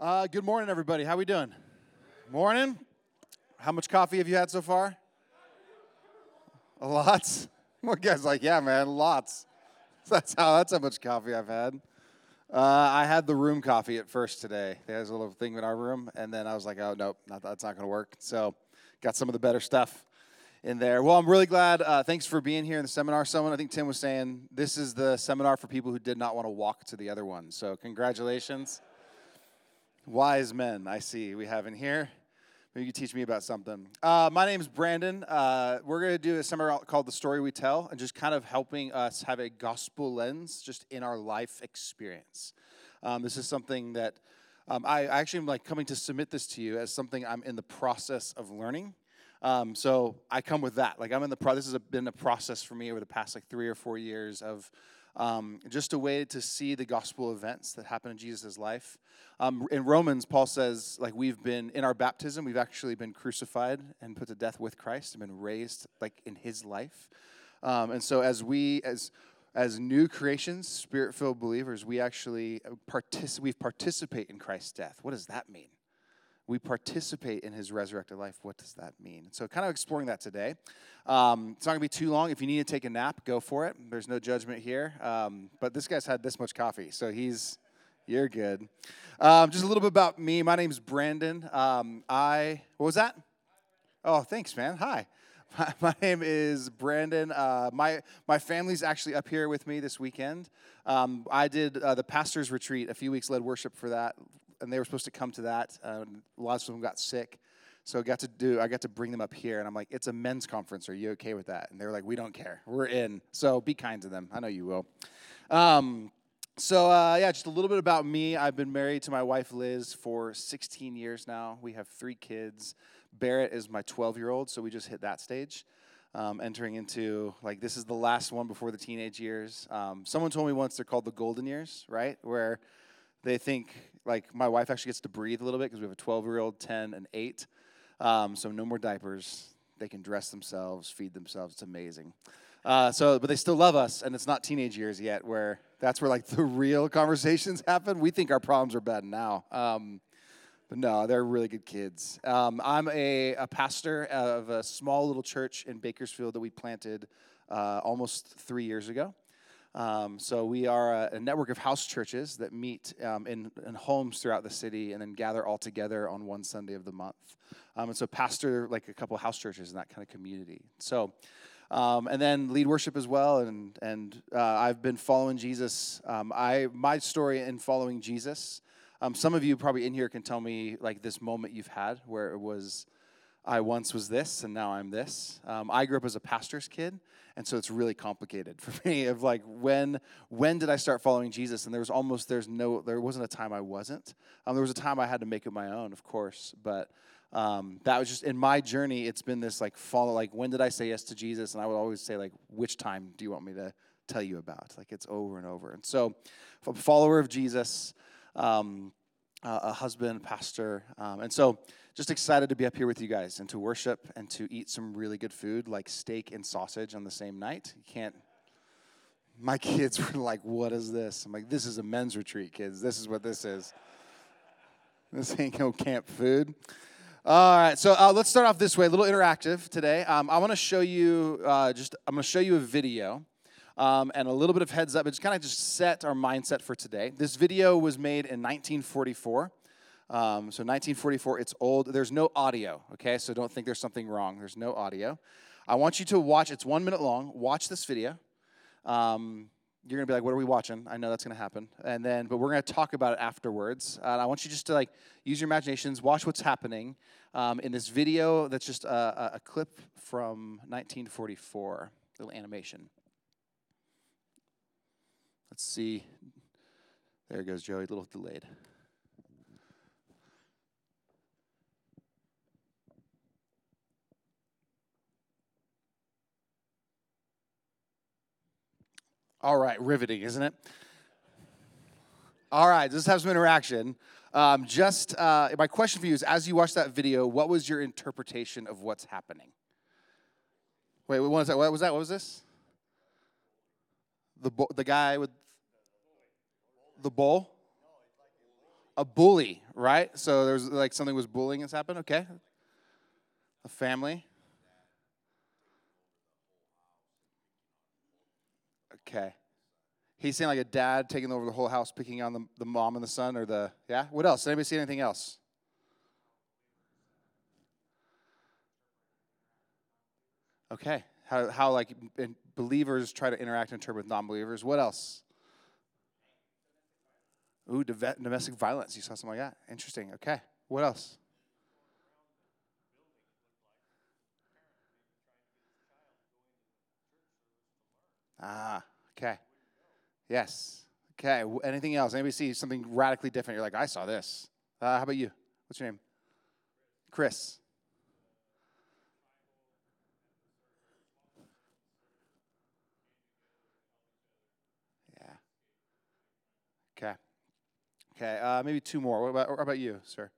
Uh, good morning, everybody. How we doing? Morning. How much coffee have you had so far? A lot. One guy's like, "Yeah, man, lots." That's how. That's how much coffee I've had. Uh, I had the room coffee at first today. There's a little thing in our room, and then I was like, "Oh nope, not, that's not going to work." So, got some of the better stuff in there. Well, I'm really glad. Uh, thanks for being here in the seminar. Someone, I think Tim was saying, this is the seminar for people who did not want to walk to the other one. So, congratulations. Wise men, I see we have in here. Maybe you teach me about something. Uh, my name is Brandon. Uh, we're going to do a seminar called The Story We Tell and just kind of helping us have a gospel lens just in our life experience. Um, this is something that um, I, I actually am like coming to submit this to you as something I'm in the process of learning. Um, so I come with that. Like I'm in the pro. This has been a process for me over the past like three or four years of um, just a way to see the gospel events that happen in Jesus' life. Um, in Romans, Paul says like we've been in our baptism, we've actually been crucified and put to death with Christ and been raised like in His life. Um, and so as we as as new creations, spirit-filled believers, we actually partic- we participate in Christ's death. What does that mean? We participate in his resurrected life. What does that mean? So, kind of exploring that today. Um, it's not going to be too long. If you need to take a nap, go for it. There's no judgment here. Um, but this guy's had this much coffee, so he's, you're good. Um, just a little bit about me. My name's Brandon. Um, I, what was that? Oh, thanks, man. Hi. My, my name is Brandon. Uh, my my family's actually up here with me this weekend. Um, I did uh, the pastors' retreat a few weeks, led worship for that and they were supposed to come to that. Um, lots of them got sick. So I got to do, I got to bring them up here, and I'm like, it's a men's conference. Are you okay with that? And they were like, we don't care. We're in. So be kind to them. I know you will. Um, so uh, yeah, just a little bit about me. I've been married to my wife Liz for 16 years now. We have three kids. Barrett is my 12 year old, so we just hit that stage. Um, entering into like this is the last one before the teenage years. Um, someone told me once they're called the golden years, right? Where they think like my wife actually gets to breathe a little bit because we have a 12 year old, 10, and 8. Um, so no more diapers. They can dress themselves, feed themselves. It's amazing. Uh, so, but they still love us, and it's not teenage years yet, where that's where like the real conversations happen. We think our problems are bad now, um, but no, they're really good kids. Um, I'm a, a, pastor of a small little church in Bakersfield that we planted uh, almost three years ago. Um, so we are a, a, network of house churches that meet um, in, in, homes throughout the city and then gather all together on one Sunday of the month. Um, and so pastor like a couple house churches in that kind of community. So, um, and then lead worship as well. And and uh, I've been following Jesus. Um, I my story in following Jesus. Um, some of you probably in here can tell me like this moment you've had where it was. I once was this and now I'm this. I grew up as a pastor's kid, and so it's really complicated for me of like when when did i start following jesus? And there was almost there's no there wasn't a time i wasn't. Um, there was a time i had to make it my own of course but um, that was just in my journey it's been this like follow like when did i say yes to jesus? And i would always say like which time do you want me to tell you about? Like it's over and over. And so a follower of jesus um, a husband pastor um, and so just excited to be up here with you guys and to worship and to eat some really good food like steak and sausage on the same night. You can't. My kids were like, What is this? I'm like, This is a men's retreat, kids. This is what this is. This ain't no camp food. All right, so uh, let's start off this way, a little interactive today. Um, I want to show you uh, just, I'm going to show you a video um, and a little bit of heads up, but just kind of just set our mindset for today. This video was made in 1944. Um, so 1944, it's old. There's no audio, okay? So don't think there's something wrong. There's no audio. I want you to watch, it's one minute long. Watch this video. Um, you're gonna be like, what are we watching? I know that's gonna happen. And then, but we're gonna talk about it afterwards. Uh, I want you just to like use your imaginations, watch what's happening um, in this video that's just a, a clip from 1944, little animation. Let's see. There goes Joey, a little delayed. All right, riveting, isn't it? All right, let's have some interaction. Um, just uh, my question for you is: As you watch that video, what was your interpretation of what's happening? Wait, what was that? What was that? What was this? The bo- the guy with the bull? A bully, right? So there's like something was bullying has happened. Okay. A family. Okay. He's saying like a dad taking over the whole house, picking on the, the mom and the son, or the, yeah? What else? Anybody see anything else? Okay. How, how like believers try to interact and interpret with non believers. What else? Ooh, domestic violence. You saw something like that. Interesting. Okay. What else? Ah, okay. Yes. Okay. Anything else? Anybody see something radically different? You're like, I saw this. Uh, how about you? What's your name? Chris. Yeah. Okay. Okay. Uh, maybe two more. What about, what about you, sir?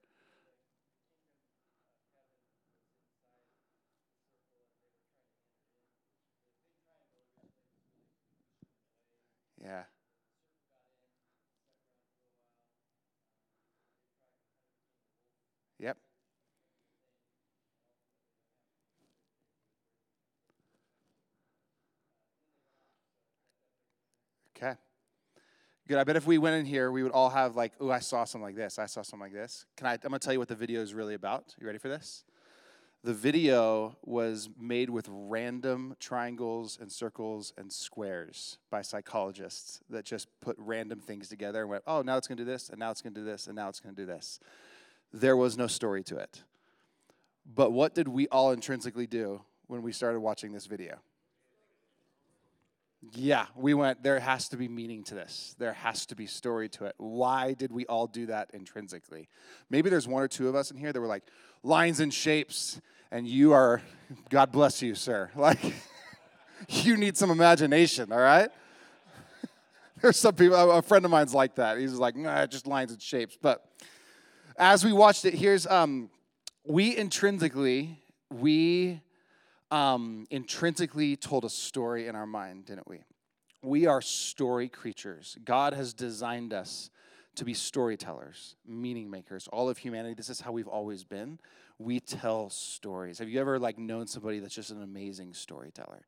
Yeah. Yep. Okay. Good. I bet if we went in here, we would all have like, oh, I saw something like this. I saw something like this. Can I? I'm gonna tell you what the video is really about. You ready for this? The video was made with random triangles and circles and squares by psychologists that just put random things together and went, oh, now it's to do this, and now it's to do this, and now it's to do this. There was no story to it. But what did we all intrinsically do when we started watching this video? Yeah, we went, there has to be meaning to this. There has to be story to it. Why did we all do that intrinsically? Maybe there's one or two of us in here that were like, lines and shapes, and you are, God bless you, sir. Like, you need some imagination, all right? There's some people, a friend of mine's like that. He's like, nah, just lines and shapes. But as we watched it, here's, um, we intrinsically, we um, intrinsically told a story in our mind, didn't we? We are story creatures. God has designed us to be storytellers, meaning makers. All of humanity, this is how we've always been. We tell stories. Have you ever like known somebody that's just an amazing storyteller?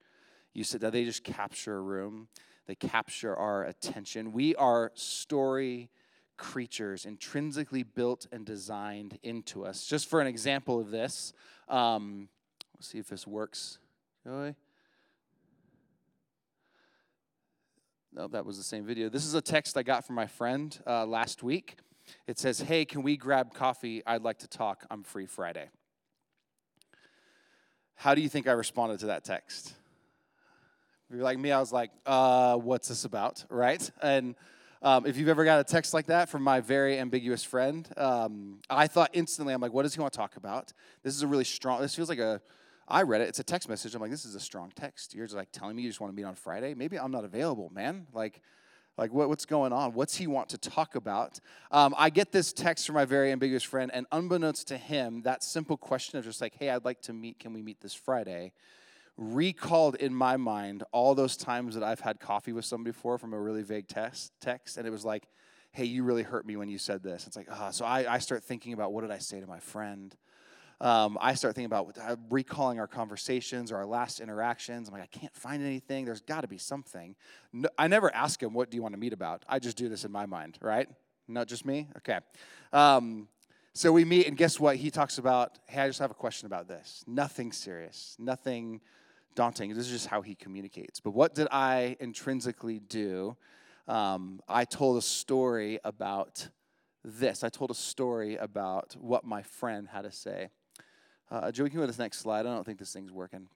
You said that they just capture a room, they capture our attention. We are story creatures, intrinsically built and designed into us. Just for an example of this, um, see if this works. Joey? No, that was the same video. This is a text I got from my friend uh, last week. It says, Hey, can we grab coffee? I'd like to talk. I'm free Friday. How do you think I responded to that text? If you're like me, I was like, uh, what's this about, right? And um, if you've ever got a text like that from my very ambiguous friend, um, I thought instantly, I'm like, what does he want to talk about? This is a really strong, this feels like a, I read it, it's a text message. I'm like, this is a strong text. You're just like telling me you just want to meet on Friday. Maybe I'm not available, man. Like, like what, what's going on? What's he want to talk about? Um, I get this text from my very ambiguous friend, and unbeknownst to him, that simple question of just like, hey, I'd like to meet, can we meet this Friday? recalled in my mind all those times that I've had coffee with somebody before from a really vague text, text and it was like, hey, you really hurt me when you said this. It's like, ah, oh. so I, I start thinking about what did I say to my friend? Um, I start thinking about uh, recalling our conversations or our last interactions. I'm like, I can't find anything. There's got to be something. No, I never ask him, what do you want to meet about? I just do this in my mind, right? Not just me? Okay. Um, so we meet, and guess what? He talks about, hey, I just have a question about this. Nothing serious, nothing daunting. This is just how he communicates. But what did I intrinsically do? Um, I told a story about this. I told a story about what my friend had to say. Uh, Joey, can go to this next slide? I don't think this thing's working.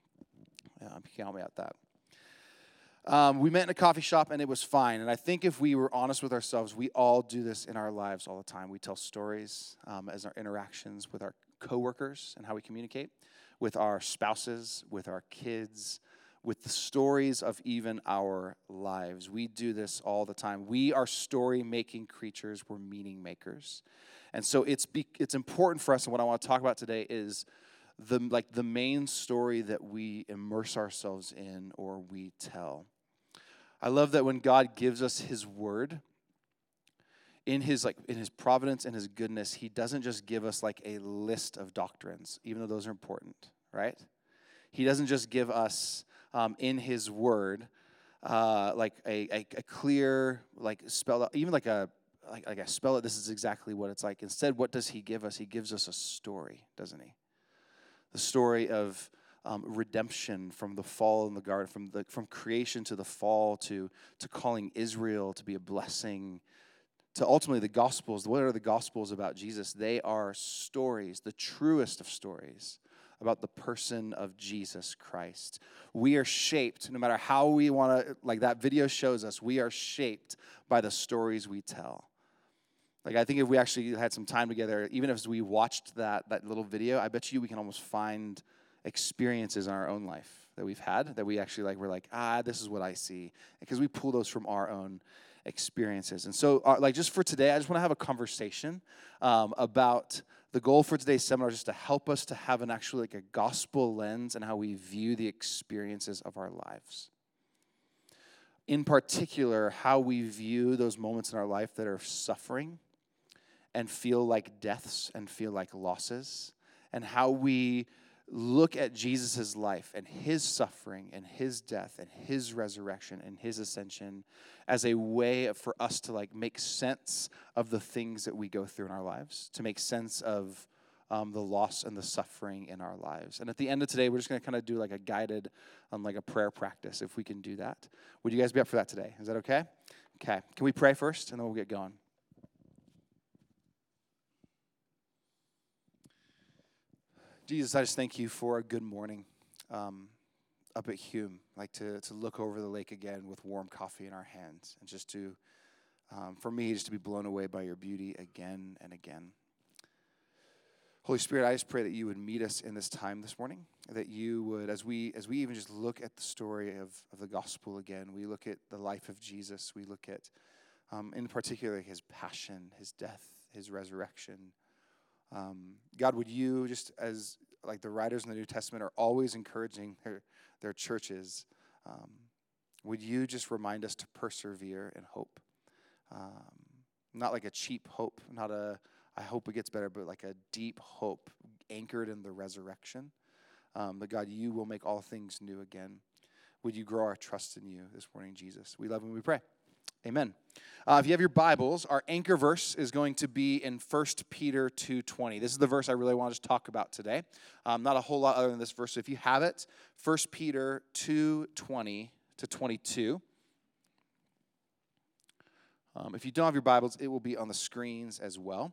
Yeah, you can help me out that. Um, we met in a coffee shop and it was fine. And I think if we were honest with ourselves, we all do this in our lives all the time. We tell stories um, as our interactions with our coworkers and how we communicate with our spouses, with our kids, with the stories of even our lives. We do this all the time. We are story making creatures, we're meaning makers. And so it's, be, it's important for us, and what I want to talk about today is the, like the main story that we immerse ourselves in or we tell. I love that when God gives us His word, in his like in his providence and his goodness, he doesn't just give us like a list of doctrines, even though those are important, right? He doesn't just give us um, in his word uh, like a, a, a, clear like spell out, even like a like, like a spell it. This is exactly what it's like. Instead, what does he give us? He gives us a story, doesn't he? The story of um, redemption from the fall in the garden, from the from creation to the fall to to calling Israel to be a blessing to ultimately the Gospels. What are the Gospels about Jesus? They are stories, the truest of stories about the person of Jesus Christ. We are shaped, no matter how we want to, like that video shows us, we are shaped by the stories we tell. Like I think if we actually had some time together, even as we watched that that little video, I bet you we can almost find experiences in our own life that we've had that we actually like we're like, ah, this is what I see. Because we pull those from our own experiences. And so, uh, like, just for today, I just want to have a conversation um, about the goal for today's seminar is just to help us to have an actually like a gospel lens and how we view the experiences of our lives. In particular, how we view those moments in our life that are suffering and feel like deaths and feel like losses, and how we look at Jesus' life and his suffering and his death and his resurrection and his ascension as a way for us to like make sense of the things that we go through in our lives, to make sense of um, the loss and the suffering in our lives. And at the end of today, we're just going to kind of do like a guided, um, like a prayer practice, if we can do that. Would you guys be up for that today? Is that okay? Okay. Can we pray first, and then we'll get going? Jesus, I just thank you for a good morning um, up at Hume. Like to, to look over the lake again with warm coffee in our hands and just to, um, for me, just to be blown away by your beauty again and again. Holy Spirit, I just pray that you would meet us in this time this morning. That you would, as we as we even just look at the story of, of the gospel again, we look at the life of Jesus, we look at um, in particular his passion, his death, his resurrection, um, God, would you, just as like the writers in the New Testament are always encouraging their, their churches, um, would you just remind us to persevere in hope? Um, not like a cheap hope, not a, I hope it gets better, but like a deep hope anchored in the resurrection. Um, but God, you will make all things new again. Would you grow our trust in you this morning, Jesus? We love and we pray. Amen. Uh, if you have your Bibles, our anchor verse is going to be in 1 Peter 2.20. This is the verse I really want to talk about today. Um, not a whole lot other than this verse. So if you have it, 1 Peter 2.20 to 22. Um, if you don't have your Bibles, it will be on the screens as well.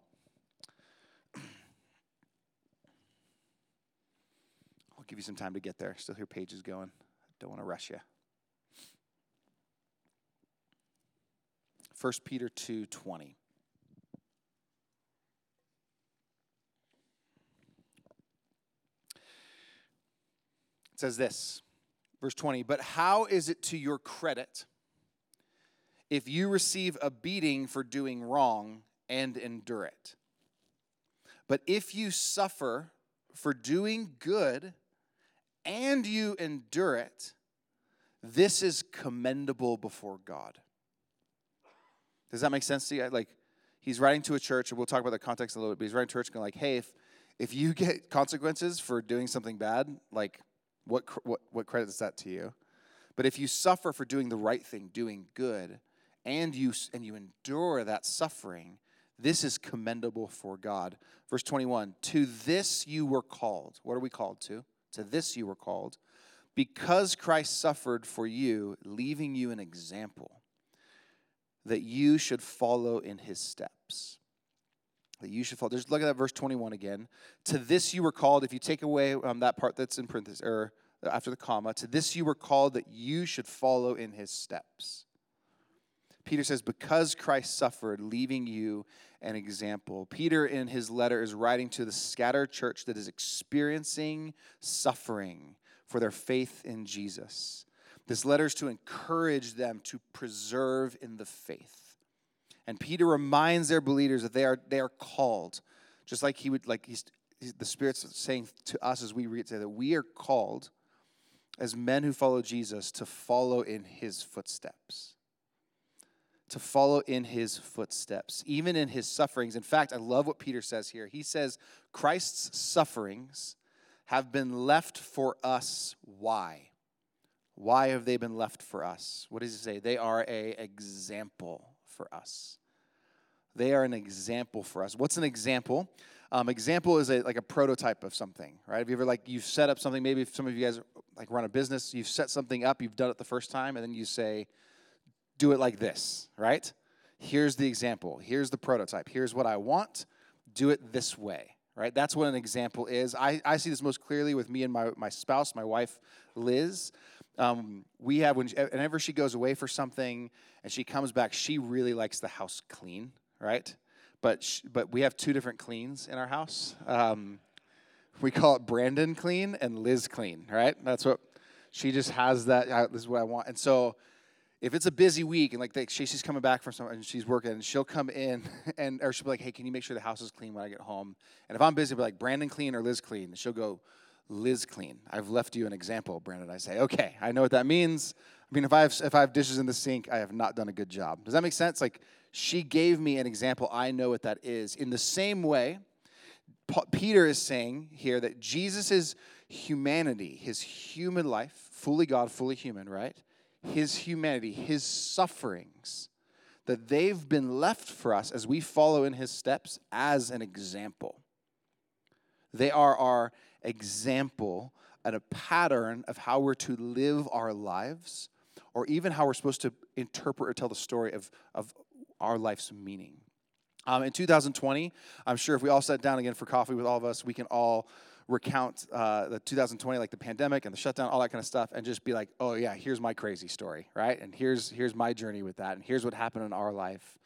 I'll give you some time to get there. Still hear pages going. Don't want to rush you. 1 Peter 2 20. It says this, verse 20, but how is it to your credit if you receive a beating for doing wrong and endure it? But if you suffer for doing good and you endure it, this is commendable before God. Does that make sense to you? Like, he's writing to a church, and we'll talk about the context a little bit, but he's writing to a church going like, hey, if, if you get consequences for doing something bad, like, what, what, what credit is that to you? But if you suffer for doing the right thing, doing good, and you, and you endure that suffering, this is commendable for God. Verse 21 To this you were called. What are we called to? To this you were called. Because Christ suffered for you, leaving you an example that you should follow in his steps. That you should follow. Just look at that verse 21 again. To this you were called, if you take away um, that part that's in parentheses, or after the comma, to this you were called that you should follow in his steps. Peter says, because Christ suffered, leaving you an example. Peter, in his letter, is writing to the scattered church that is experiencing suffering for their faith in Jesus. This letter is to encourage them to preserve in the faith. And Peter reminds their believers that they are, they are called, just like he would, like he's, the Spirit's saying to us as we read today, that we are called as men who follow Jesus to follow in his footsteps to follow in his footsteps, even in his sufferings. In fact, I love what Peter says here. He says, Christ's sufferings have been left for us. Why? Why have they been left for us? What does he say? They are a example for us. They are an example for us. What's an example? Um, example is a, like a prototype of something, right? Have you ever like you've set up something? Maybe some of you guys like run a business, you've set something up, you've done it the first time, and then you say, "Do it like this," right? Here's the example. Here's the prototype. Here's what I want. Do it this way, right? That's what an example is. I, I see this most clearly with me and my, my spouse, my wife, Liz. Um, we have, when she, whenever she goes away for something and she comes back, she really likes the house clean, right? but sh- but we have two different cleans in our house. Um, we call it Brandon clean and Liz clean, right? That's what she just has. That uh, this is what I want. And so, if it's a busy week and like she's coming back from somewhere and she's working, and she'll come in and or she'll be like, "Hey, can you make sure the house is clean when I get home?" And if I'm busy, I'll be like, "Brandon clean or Liz clean?" And she'll go, "Liz clean." I've left you an example, Brandon. I say, "Okay, I know what that means." I mean, if I have if I have dishes in the sink, I have not done a good job. Does that make sense? Like she gave me an example. I know what that is. In the same way, Peter is saying here that Jesus' humanity, his human life, fully God, fully human, right? His humanity, his sufferings, that they've been left for us as we follow in his steps as an example. They are our example and a pattern of how we're to live our lives, or even how we're supposed to interpret or tell the story of, of our life's meaning. Um, in 2020, I'm sure if we all sat down again for coffee with all of us, we can all recount uh, the 2020, like the pandemic and the shutdown, all that kind of stuff, and just be like, "Oh yeah, here's my crazy story, right? And here's here's my journey with that, and here's what happened in our life."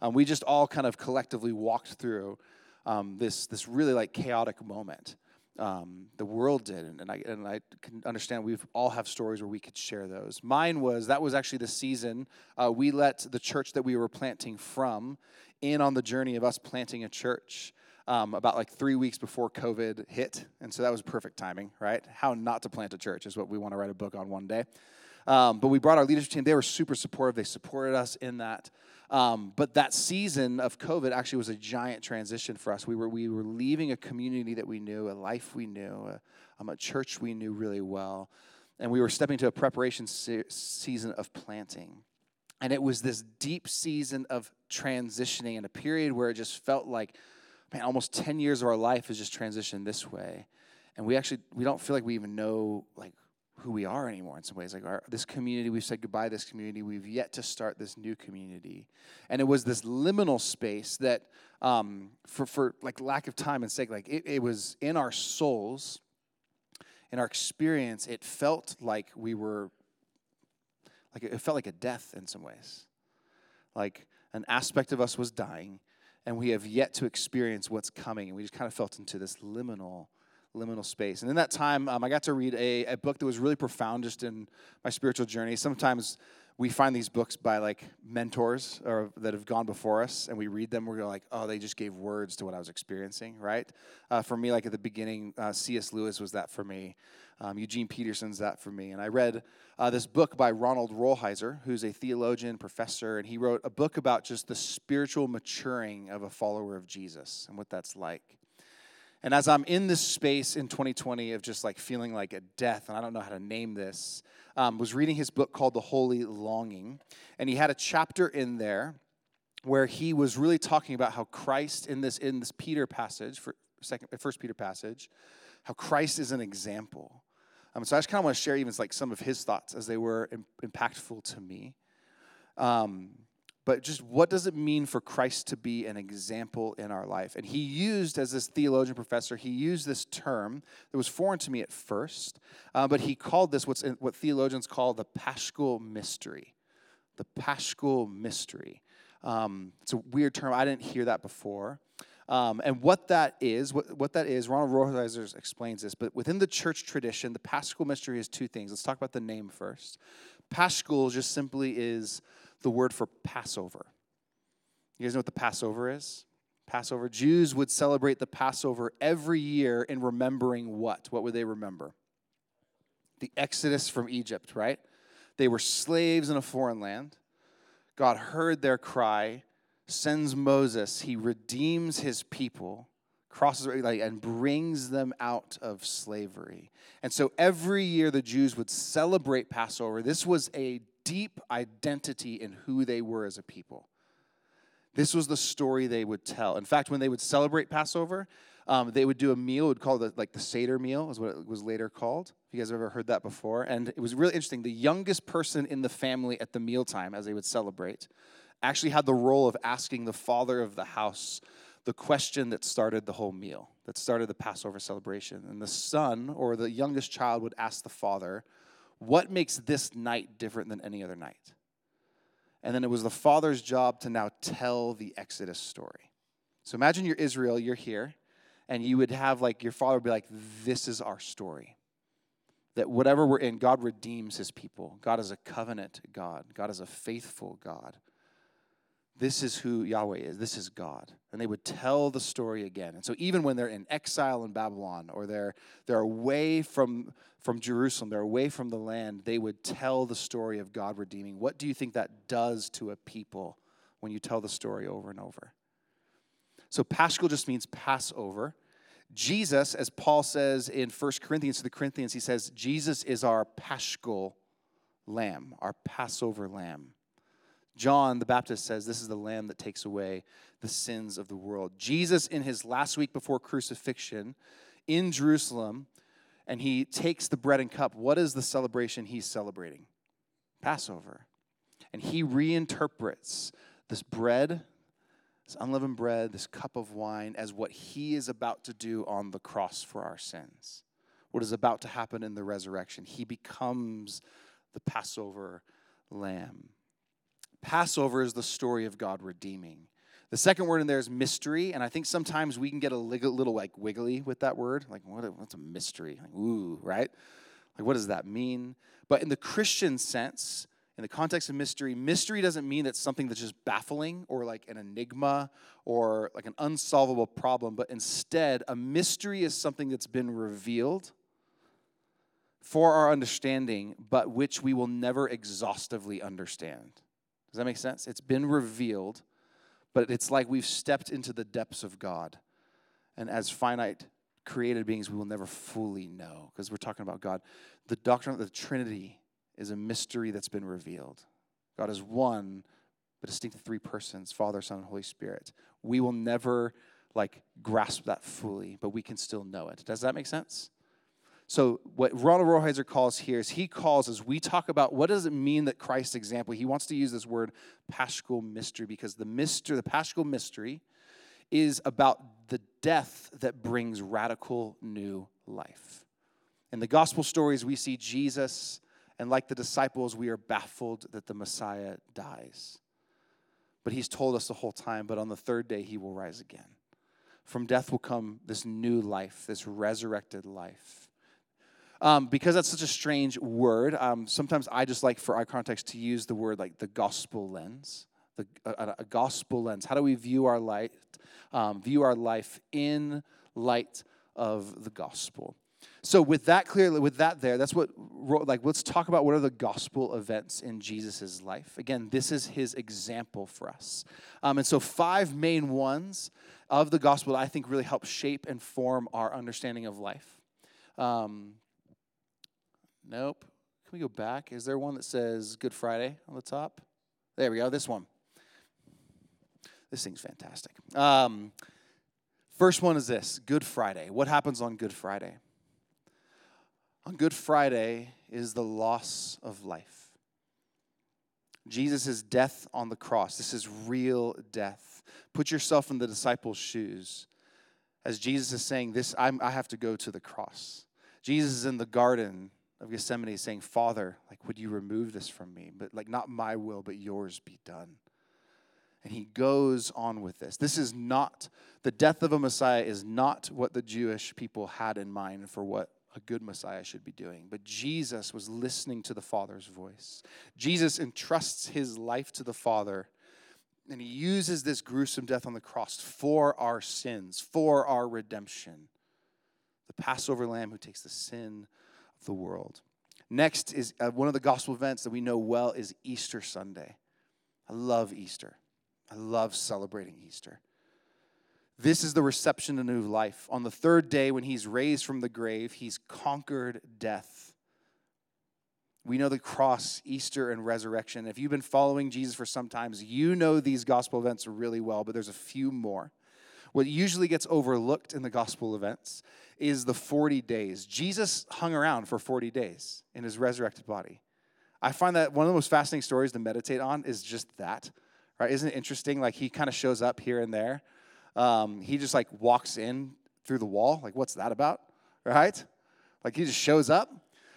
Um, we just all kind of collectively walked through um, this this really like chaotic moment um, the world did, and, and, I and I can understand we all have stories where we could share those. Mine was that was actually the season uh, we let the church that we were planting from in on the journey of us planting a church. Um, about like three weeks before COVID hit, and so that was perfect timing, right? How not to plant a church is what we want to write a book on one day. Um, but we brought our leadership team; they were super supportive. They supported us in that. Um, but that season of COVID actually was a giant transition for us. We were, we were leaving a community that we knew, a life we knew, a, um, a church we knew really well. And we were stepping to a preparation se- season of planting. And it was this deep season of transitioning in a period where it just felt like, man, almost 10 years of our life has just transitioned this way. And we actually, we don't feel like we even know, like, who we are anymore in some ways. Like our, this community, we've said goodbye to this community. We've yet to start this new community. And it was this liminal space that, um, for, for like lack of time and sake, like it, it was in our souls, in our experience, it felt like we were, like it felt like a death in some ways. Like an aspect of us was dying, and we have yet to experience what's coming. And we just kind of felt into this liminal liminal space. And in that time, um, I got to read a, a book that was really profound just in my spiritual journey. Sometimes we find these books by like mentors or that have gone before us and we read them we're like oh they just gave words to what i was experiencing right uh, for me like at the beginning uh, cs lewis was that for me um, eugene peterson's that for me and i read uh, this book by ronald rolheiser who's a theologian professor and he wrote a book about just the spiritual maturing of a follower of jesus and what that's like and as I'm in this space in 2020 of just like feeling like a death, and I don't know how to name this, um, was reading his book called The Holy Longing. And he had a chapter in there where he was really talking about how Christ in this in this Peter passage, for second first Peter passage, how Christ is an example. Um, so I just kind of want to share even like some of his thoughts as they were Im- impactful to me. Um, but just what does it mean for Christ to be an example in our life? And he used, as this theologian professor, he used this term that was foreign to me at first, uh, but he called this what's in, what theologians call the paschal mystery. The paschal mystery. Um, it's a weird term. I didn't hear that before. Um, and what that is, what, what that is, Ronald Rolheiser explains this, but within the church tradition, the paschal mystery is two things. Let's talk about the name first. Paschal just simply is the word for Passover. You guys know what the Passover is? Passover. Jews would celebrate the Passover every year in remembering what? What would they remember? The Exodus from Egypt, right? They were slaves in a foreign land. God heard their cry, sends Moses, he redeems his people, crosses and brings them out of slavery. And so every year the Jews would celebrate Passover. This was a deep identity in who they were as a people. This was the story they would tell. In fact, when they would celebrate Passover, um, they would do a meal, would call it like the Seder meal, is what it was later called. If you guys have ever heard that before. And it was really interesting. The youngest person in the family at the mealtime, as they would celebrate, actually had the role of asking the father of the house the question that started the whole meal, that started the Passover celebration. And the son or the youngest child would ask the father, What makes this night different than any other night? And then it was the father's job to now tell the Exodus story. So imagine you're Israel, you're here, and you would have like your father would be like, This is our story. That whatever we're in, God redeems his people. God is a covenant God, God is a faithful God. This is who Yahweh is. This is God. And they would tell the story again. And so even when they're in exile in Babylon or they're, they're away from, from Jerusalem, they're away from the land, they would tell the story of God redeeming. What do you think that does to a people when you tell the story over and over? So Paschal just means Passover. Jesus, as Paul says in 1 Corinthians to the Corinthians, he says, Jesus is our Paschal lamb, our Passover lamb. John the Baptist says, This is the lamb that takes away the sins of the world. Jesus, in his last week before crucifixion in Jerusalem, and he takes the bread and cup, what is the celebration he's celebrating? Passover. And he reinterprets this bread this unleavened bread, this cup of wine, as what he is about to do on the cross for our sins. What is about to happen in the resurrection. He becomes the Passover lamb. Passover is the story of God redeeming. The second word in there is mystery, and I think sometimes we can get a little like wiggly with that word. Like, what, what's a mystery? Like, ooh, right? Like, what does that mean? But in the Christian sense, in the context of mystery, mystery doesn't mean that something that's just baffling or like an enigma or like an unsolvable problem, but instead, a mystery is something that's been revealed for our understanding, but which we will never exhaustively understand. Does that make sense? It's been revealed, but it's like we've stepped into the depths of God. And as finite created beings, we will never fully know because we're talking about God. The doctrine of the Trinity is a mystery that's been revealed. God is one, but distinct three persons Father, Son, and Holy Spirit. We will never like grasp that fully, but we can still know it. Does that make sense? So, what Ronald Rolheiser calls here is he calls as we talk about what does it mean that Christ's example, he wants to use this word paschal mystery because the mystery, the paschal mystery is about the death that brings radical new life. In the gospel stories, we see Jesus and like the disciples, we are baffled that the Messiah dies. But he's told us the whole time, but on the third day, he will rise again. From death will come this new life, this resurrected life. Um, because that's such a strange word, um, sometimes I just like, for our context, to use the word like the gospel lens. The, a, a gospel lens. How do we view our light? Um, view our life in light of the gospel. So with that clearly, with that there, that's what like let's talk about what are the gospel events in Jesus' life. Again, this is his example for us. Um, and so five main ones of the gospel that I think really help shape and form our understanding of life. Um, nope. Can we go back? Is there one that says Good Friday on the top? There we go. This one. This thing's fantastic. Um, first one is this Good Friday. What happens on Good Friday? on Good Friday is the loss of life. Jesus' death on the cross. This is real death. Put yourself in the disciples' shoes. As Jesus is saying, This I'm, I have to go to the cross. Jesus is in the garden of Gethsemane saying, Father, like, would you remove this from me? But like not my will, but yours be done. And he goes on with this. This is not, the death of a Messiah is not what the Jewish people had in mind for what a good Messiah should be doing. But Jesus was listening to the Father's voice. Jesus entrusts his life to the Father, and he uses this gruesome death on the cross for our sins, for our redemption. The Passover lamb who takes the sin the world. Next is uh, one of the gospel events that we know well is Easter Sunday. I love Easter. I love celebrating Easter. This is the reception of new life. On the third day, when he's raised from the grave, he's conquered death. We know the cross, Easter, and resurrection. If you've been following Jesus for some times, you know these gospel events really well, but there's a few more. What usually gets overlooked in the gospel events is the 40 days. Jesus hung around for 40 days in his resurrected body. I find that one of the most fascinating stories to meditate on is just that, right? Isn't it interesting? Like he kind of shows up here and there. Um, he just like walks in through the wall. Like, what's that about, right? Like he just shows up.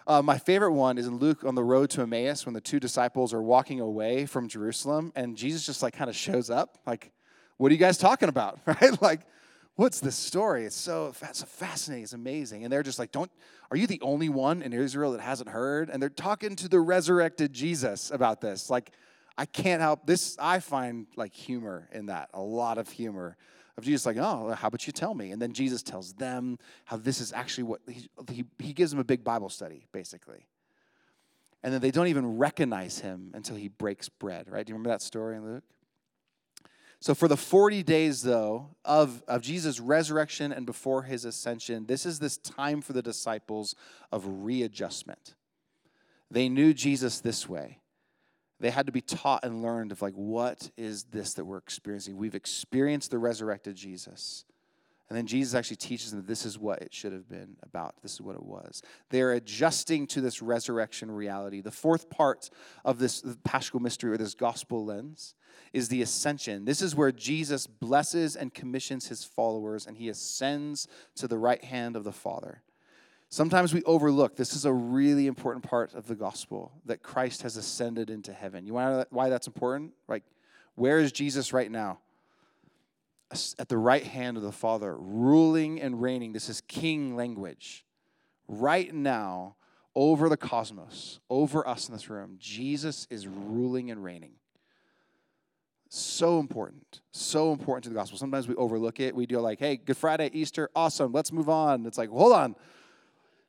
Uh, my favorite one is in Luke on the road to Emmaus when the two disciples are walking away from Jerusalem and Jesus just like kind of shows up. Like, what are you guys talking about, right? Like, what's this story? It's so it's fascinating. It's amazing. And they're just like, don't, are you the only one in Israel that hasn't heard? And they're talking to the resurrected Jesus about this. Like, I can't help this. I find like humor in that, a lot of humor of Jesus, like, oh, how about you tell me? And then Jesus tells them how this is actually what he, he, he gives them a big Bible study, basically. And then they don't even recognize him until he breaks bread, right? Do you remember that story in Luke? So, for the 40 days, though, of, of Jesus' resurrection and before his ascension, this is this time for the disciples of readjustment. They knew Jesus this way. They had to be taught and learned of, like, what is this that we're experiencing? We've experienced the resurrected Jesus. And then Jesus actually teaches them that this is what it should have been about. This is what it was. They're adjusting to this resurrection reality. The fourth part of this paschal mystery or this gospel lens is the ascension. This is where Jesus blesses and commissions his followers and he ascends to the right hand of the Father. Sometimes we overlook this is a really important part of the gospel that Christ has ascended into heaven. You want to know why that's important? Like, where is Jesus right now? At the right hand of the Father, ruling and reigning. This is king language. Right now, over the cosmos, over us in this room, Jesus is ruling and reigning. So important. So important to the gospel. Sometimes we overlook it. We do like, hey, Good Friday, Easter, awesome, let's move on. It's like, hold on.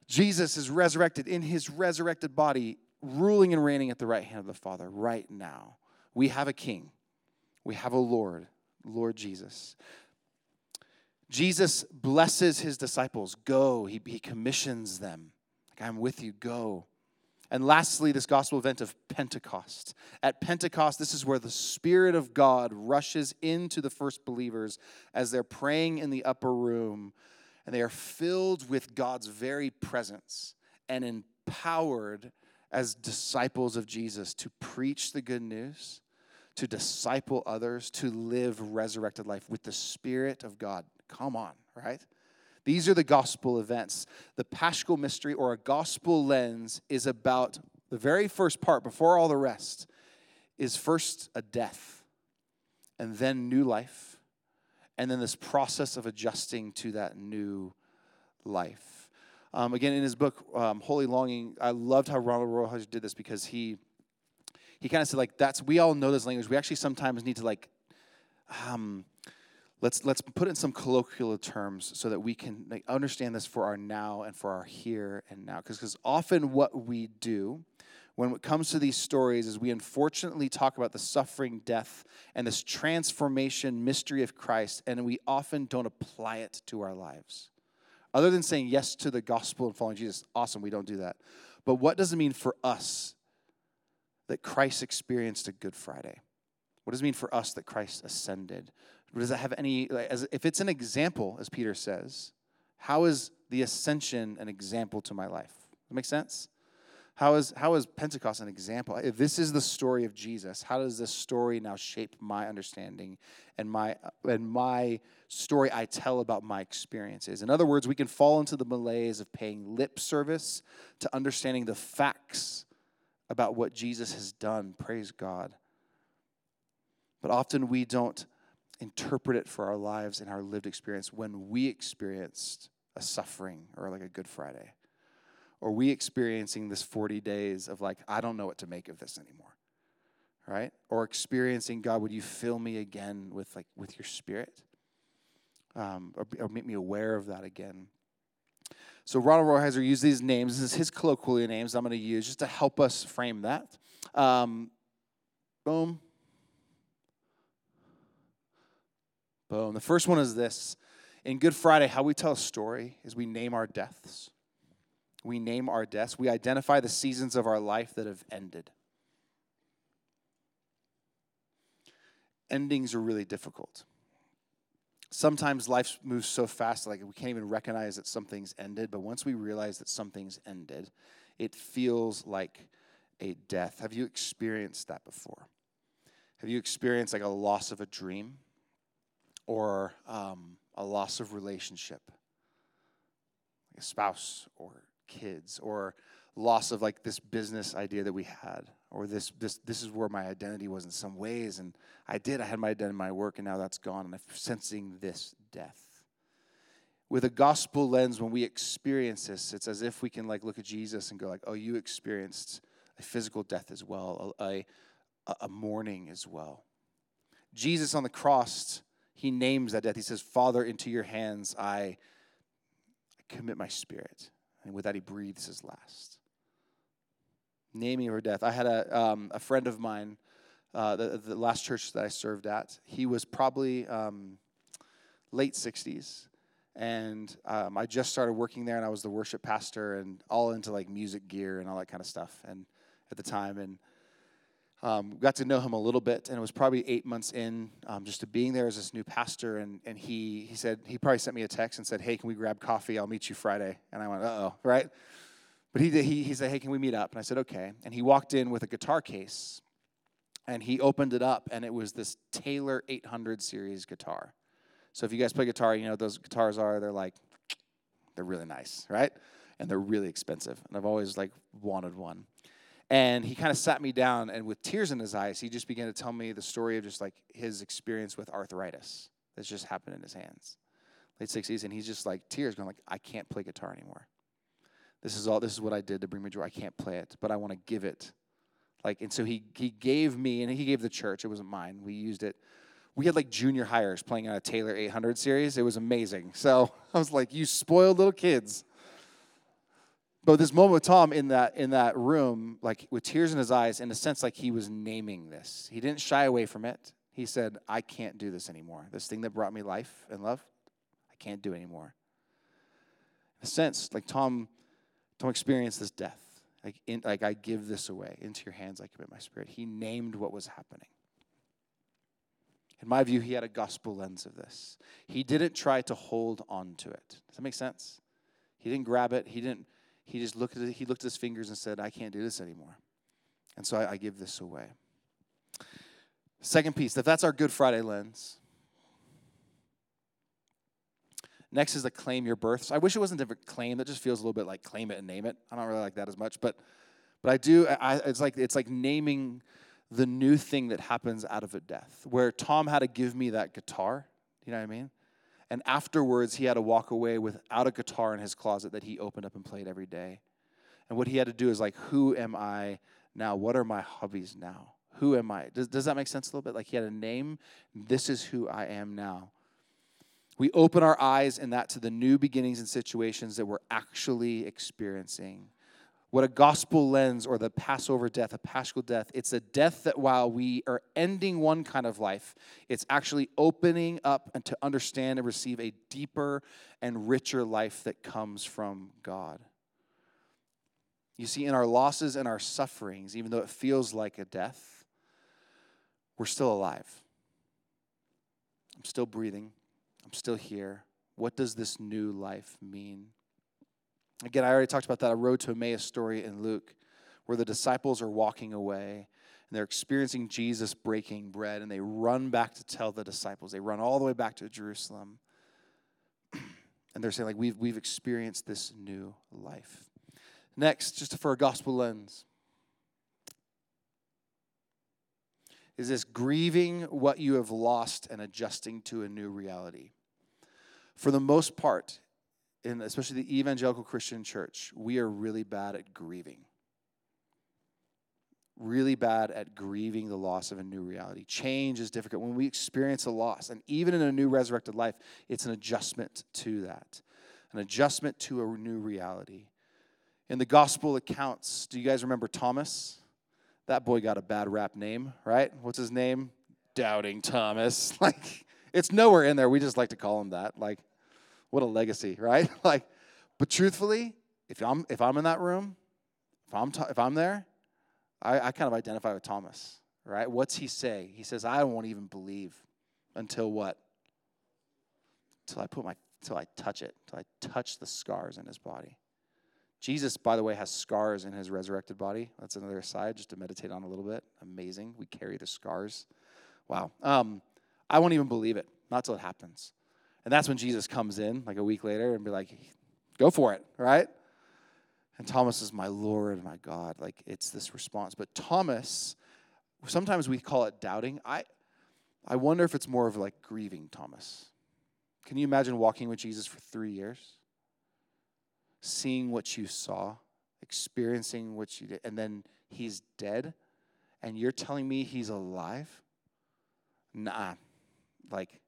Jesus is resurrected in his resurrected body, ruling and reigning at the right hand of the Father right now. We have a king, we have a Lord, Lord Jesus. Jesus blesses his disciples. Go. He, he commissions them. Like, I'm with you. Go. And lastly, this gospel event of Pentecost. At Pentecost, this is where the Spirit of God rushes into the first believers as they're praying in the upper room, and they are filled with God's very presence and empowered as disciples of Jesus to preach the good news, to disciple others, to live resurrected life with the Spirit of God. Come on, right? These are the gospel events. The paschal mystery or a gospel lens is about the very first part, before all the rest, is first a death, and then new life, and then this process of adjusting to that new life. Um, again, in his book, um, Holy Longing, I loved how Ronald Rolheiser did this because he he kind of said like that's we all know this language. We actually sometimes need to like um, let's let's put in some colloquial terms so that we can like, understand this for our now and for our here and now. Because because often what we do when it comes to these stories is we unfortunately talk about the suffering death and this transformation mystery of christ and we often don't apply it to our lives. Other than saying yes to the gospel and following jesus awesome we don't do that. But what does it mean for us that christ experienced a good friday what does it mean for us that christ ascended does that have any, as, if it's an example, as Peter says, how is the ascension an example to my life? That make sense? How is, how is Pentecost an example? If this is the story of Jesus, how does this story now shape my understanding and my, and my story I tell about my experiences? In other words, we can fall into the malaise of paying lip service to understanding the facts about what Jesus has done. Praise God. But often we don't interpret it for our lives and our lived experience when we experienced a suffering or like a Good Friday. Or we experiencing this 40 days of like, I don't know what to make of this anymore. Right? Or experiencing, God, would you fill me again with like with your spirit? Um, or, or make me aware of that again. So Ronald Rolheiser used these names. This is his colloquial names I'm going to use just to help us frame that. Um, boom. Boom. The first one is this. In Good Friday, how we tell a story is we name our deaths. We name our deaths. We identify the seasons of our life that have ended. Endings are really difficult. Sometimes life moves so fast, like we can't even recognize that something's ended. But once we realize that something's ended, it feels like a death. Have you experienced that before? Have you experienced like a loss of a dream or um, a loss of relationship, like a spouse or kids, or loss of like this business idea that we had, or this this this is where my identity was in some ways, and I did I had my identity in my work, and now that's gone, and I'm sensing this death. With a gospel lens, when we experience this, it's as if we can like look at Jesus and go like, "Oh, you experienced a physical death as well, a, a, a mourning as well." Jesus on the cross, he names that death. He says, "Father, into your hands I commit my spirit." And with that, he breathes his last. Naming her death. I had a, um, a friend of mine, uh, the, the last church that I served at, he was probably um, late 60s. And um, I just started working there, and I was the worship pastor and all into like music gear and all that kind of stuff. And at the time, and um, got to know him a little bit, and it was probably eight months in um, just to being there as this new pastor. And, and he, he said, he probably sent me a text and said, Hey, can we grab coffee? I'll meet you Friday. And I went, Uh oh, right? But he, he, he said, Hey, can we meet up? And I said, Okay. And he walked in with a guitar case, and he opened it up, and it was this Taylor 800 series guitar. So if you guys play guitar, you know what those guitars are, they're like, they're really nice, right? And they're really expensive. And I've always like wanted one. And he kind of sat me down, and with tears in his eyes, he just began to tell me the story of just like his experience with arthritis that's just happened in his hands, late 60s. And he's just like tears, going like, I can't play guitar anymore. This is all. This is what I did to bring me joy. I can't play it, but I want to give it. Like, and so he he gave me, and he gave the church. It wasn't mine. We used it. We had like junior hires playing on a Taylor 800 series. It was amazing. So I was like, you spoiled little kids. But this moment with Tom in that in that room, like with tears in his eyes, in a sense, like he was naming this. He didn't shy away from it. He said, "I can't do this anymore. This thing that brought me life and love, I can't do anymore." In a sense, like Tom, Tom experience this death. Like, in, like I give this away into your hands. I commit my spirit. He named what was happening. In my view, he had a gospel lens of this. He didn't try to hold on to it. Does that make sense? He didn't grab it. He didn't he just looked at it, he looked at his fingers and said, I can't do this anymore. And so I, I give this away. Second piece, if that's our Good Friday lens. Next is the claim your births. I wish it wasn't different claim. That just feels a little bit like claim it and name it. I don't really like that as much, but but I do. I, it's like it's like naming the new thing that happens out of a death. Where Tom had to give me that guitar. You know what I mean? And afterwards, he had to walk away without a guitar in his closet that he opened up and played every day. And what he had to do is like, who am I now? What are my hobbies now? Who am I? Does, does that make sense a little bit? Like he had a name. This is who I am now. We open our eyes in that to the new beginnings and situations that we're actually experiencing what a gospel lens or the Passover death, a paschal death, it's a death that while we are ending one kind of life, it's actually opening up and to understand and receive a deeper and richer life that comes from God. You see, in our losses and our sufferings, even though it feels like a death, we're still alive. I'm still breathing. I'm still here. What does this new life mean? Again, I already talked about that a road to Emmaus story in Luke, where the disciples are walking away and they're experiencing Jesus breaking bread, and they run back to tell the disciples. They run all the way back to Jerusalem. and they're saying, like, we've, we've experienced this new life. Next, just for a gospel lens, is this grieving what you have lost and adjusting to a new reality. For the most part, in especially the evangelical Christian church, we are really bad at grieving. Really bad at grieving the loss of a new reality. Change is difficult. When we experience a loss, and even in a new resurrected life, it's an adjustment to that, an adjustment to a new reality. In the gospel accounts, do you guys remember Thomas? That boy got a bad rap name, right? What's his name? Doubting Thomas. Like, It's nowhere in there. We just like to call him that. Like, what a legacy, right? like, but truthfully, if I'm if I'm in that room, if I'm if I'm there, I, I kind of identify with Thomas, right? What's he say? He says, I won't even believe until what? Until I put my until I touch it, until I touch the scars in his body. Jesus, by the way, has scars in his resurrected body. That's another side just to meditate on a little bit. Amazing. We carry the scars. Wow. Um, I won't even believe it, not till it happens. And that's when Jesus comes in like a week later and be like, go for it, right? And Thomas is my Lord, my God. Like it's this response. But Thomas, sometimes we call it doubting. I I wonder if it's more of like grieving Thomas. Can you imagine walking with Jesus for three years? Seeing what you saw, experiencing what you did, and then he's dead, and you're telling me he's alive? Nah. Like,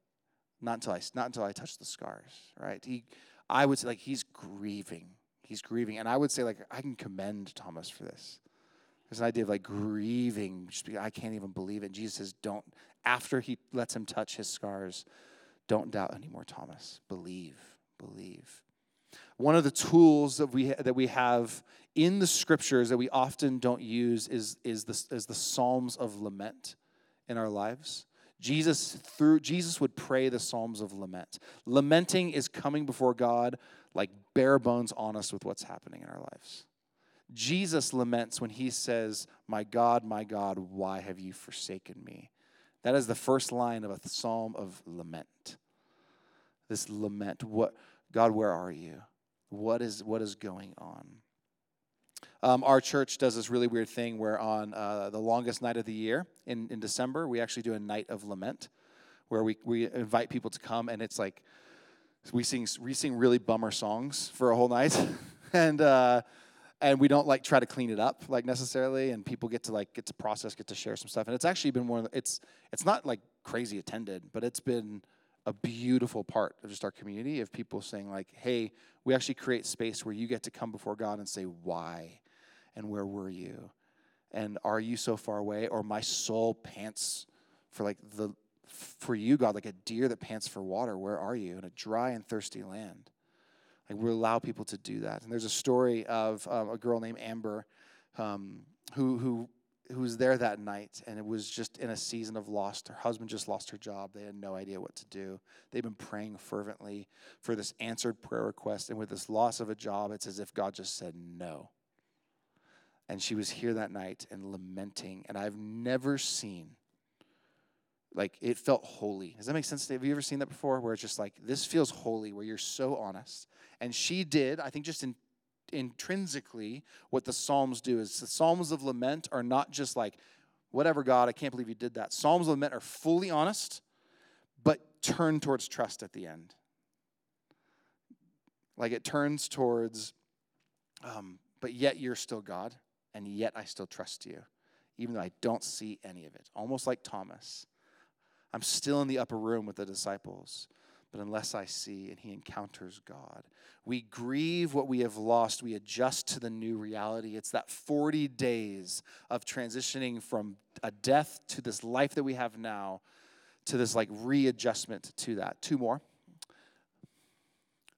not until I not until I touch the scars, right? He I would say like he's grieving. He's grieving. And I would say like I can commend Thomas for this. There's an idea of like grieving. Just I can't even believe it. Jesus says, don't, after he lets him touch his scars, don't doubt anymore, Thomas. Believe, believe. One of the tools that we, that we have in the scriptures that we often don't use is, is, the, is the Psalms of lament in our lives. Jesus through Jesus would pray the psalms of lament. Lamenting is coming before God like bare bones honest with what's happening in our lives. Jesus laments when he says, "My God, my God, why have you forsaken me?" That is the first line of a psalm of lament. This lament, what God, where are you? What is what is going on? Um, our church does this really weird thing where on uh, the longest night of the year in, in December, we actually do a night of lament where we, we invite people to come and it's like we sing, we sing really bummer songs for a whole night. and, uh, and we don't like try to clean it up like necessarily and people get to like get to process get to share some stuff and it's actually been one of the, it's it's not like crazy attended but it's been a beautiful part of just our community of people saying like hey we actually create space where you get to come before god and say why and where were you? And are you so far away? Or my soul pants for like the for you, God, like a deer that pants for water. Where are you? In a dry and thirsty land. Like we allow people to do that. And there's a story of um, a girl named Amber um, who who who was there that night and it was just in a season of loss. Her husband just lost her job. They had no idea what to do. They've been praying fervently for this answered prayer request. And with this loss of a job, it's as if God just said no. And she was here that night and lamenting. And I've never seen, like, it felt holy. Does that make sense? Have you ever seen that before? Where it's just like, this feels holy, where you're so honest. And she did, I think, just in, intrinsically, what the Psalms do is the Psalms of lament are not just like, whatever, God, I can't believe you did that. Psalms of lament are fully honest, but turn towards trust at the end. Like it turns towards, um, but yet you're still God and yet I still trust you, even though I don't see any of it. Almost like Thomas. I'm still in the upper room with the disciples, but unless I see and he encounters God, we grieve what we have lost. We adjust to the new reality. It's that 40 days of transitioning from a death to this life that we have now to this like readjustment to that. Two more.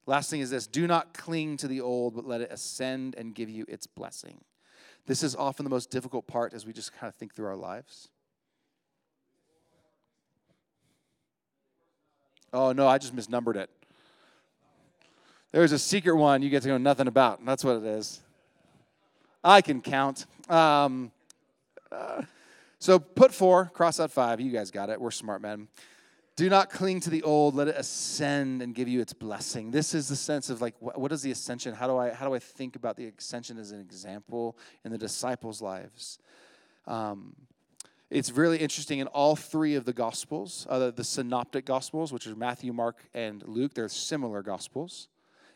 Last thing is this do not cling to the old, but let it ascend and give you its blessing. This is often the most difficult part as we just kind of think through our lives. Oh, no, I just misnumbered it. There's a secret one you get to know nothing about. That's what it is. I can count. Um, uh, so put four, cross out five. You guys got it. We're smart men. Do not cling to the old, let it ascend and give you its blessing. This is the sense of like, what, what is the ascension? How do, I, how do I think about the ascension as an example in the disciples' lives? Um, it's really interesting in all three of the gospels, uh, the, the synoptic gospels, which are Matthew, Mark, and Luke, they're similar gospels.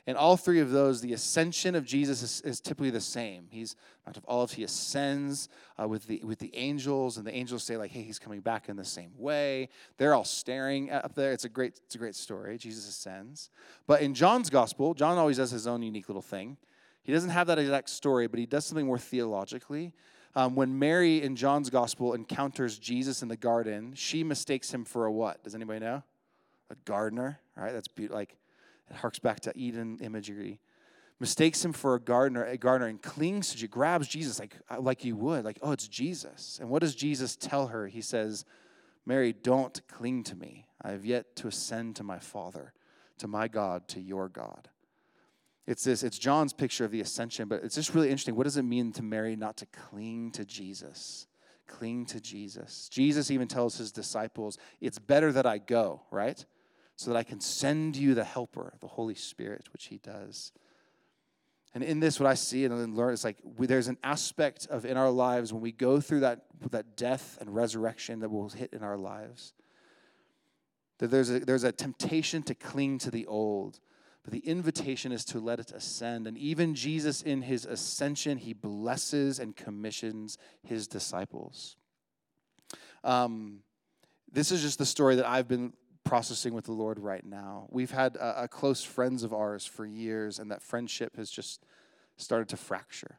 In all three of those, the ascension of Jesus is, is typically the same. He's Mount of Olives. He ascends uh, with the with the angels, and the angels say like, "Hey, he's coming back in the same way." They're all staring up there. It's a great it's a great story. Jesus ascends, but in John's gospel, John always does his own unique little thing. He doesn't have that exact story, but he does something more theologically. Um, when Mary in John's gospel encounters Jesus in the garden, she mistakes him for a what? Does anybody know? a gardener, right? That's be- like, it harks back to Eden imagery. Mistakes him for a gardener, a gardener, and clings to, you, grabs Jesus like, uh, like you would, like, oh, it's Jesus. And what does Jesus tell her? He says, Mary, don't cling to me. I have yet to ascend to my Father, to my God, to your God. It's this, it's John's picture of the ascension, but it's just really interesting. What does it mean to Mary not to cling to Jesus? Cling to Jesus. Jesus even tells his disciples, It's better that I go, right? So that I can send you the helper, the Holy Spirit, which he does. And in this, what I see and learn is like we, there's an aspect of in our lives when we go through that, that death and resurrection that will hit in our lives. That there's a, there's a temptation to cling to the old but the invitation is to let it ascend. And even Jesus, in his ascension, he blesses and commissions his disciples. Um, this is just the story that I've been processing with the Lord right now. We've had a, a close friends of ours for years, and that friendship has just started to fracture.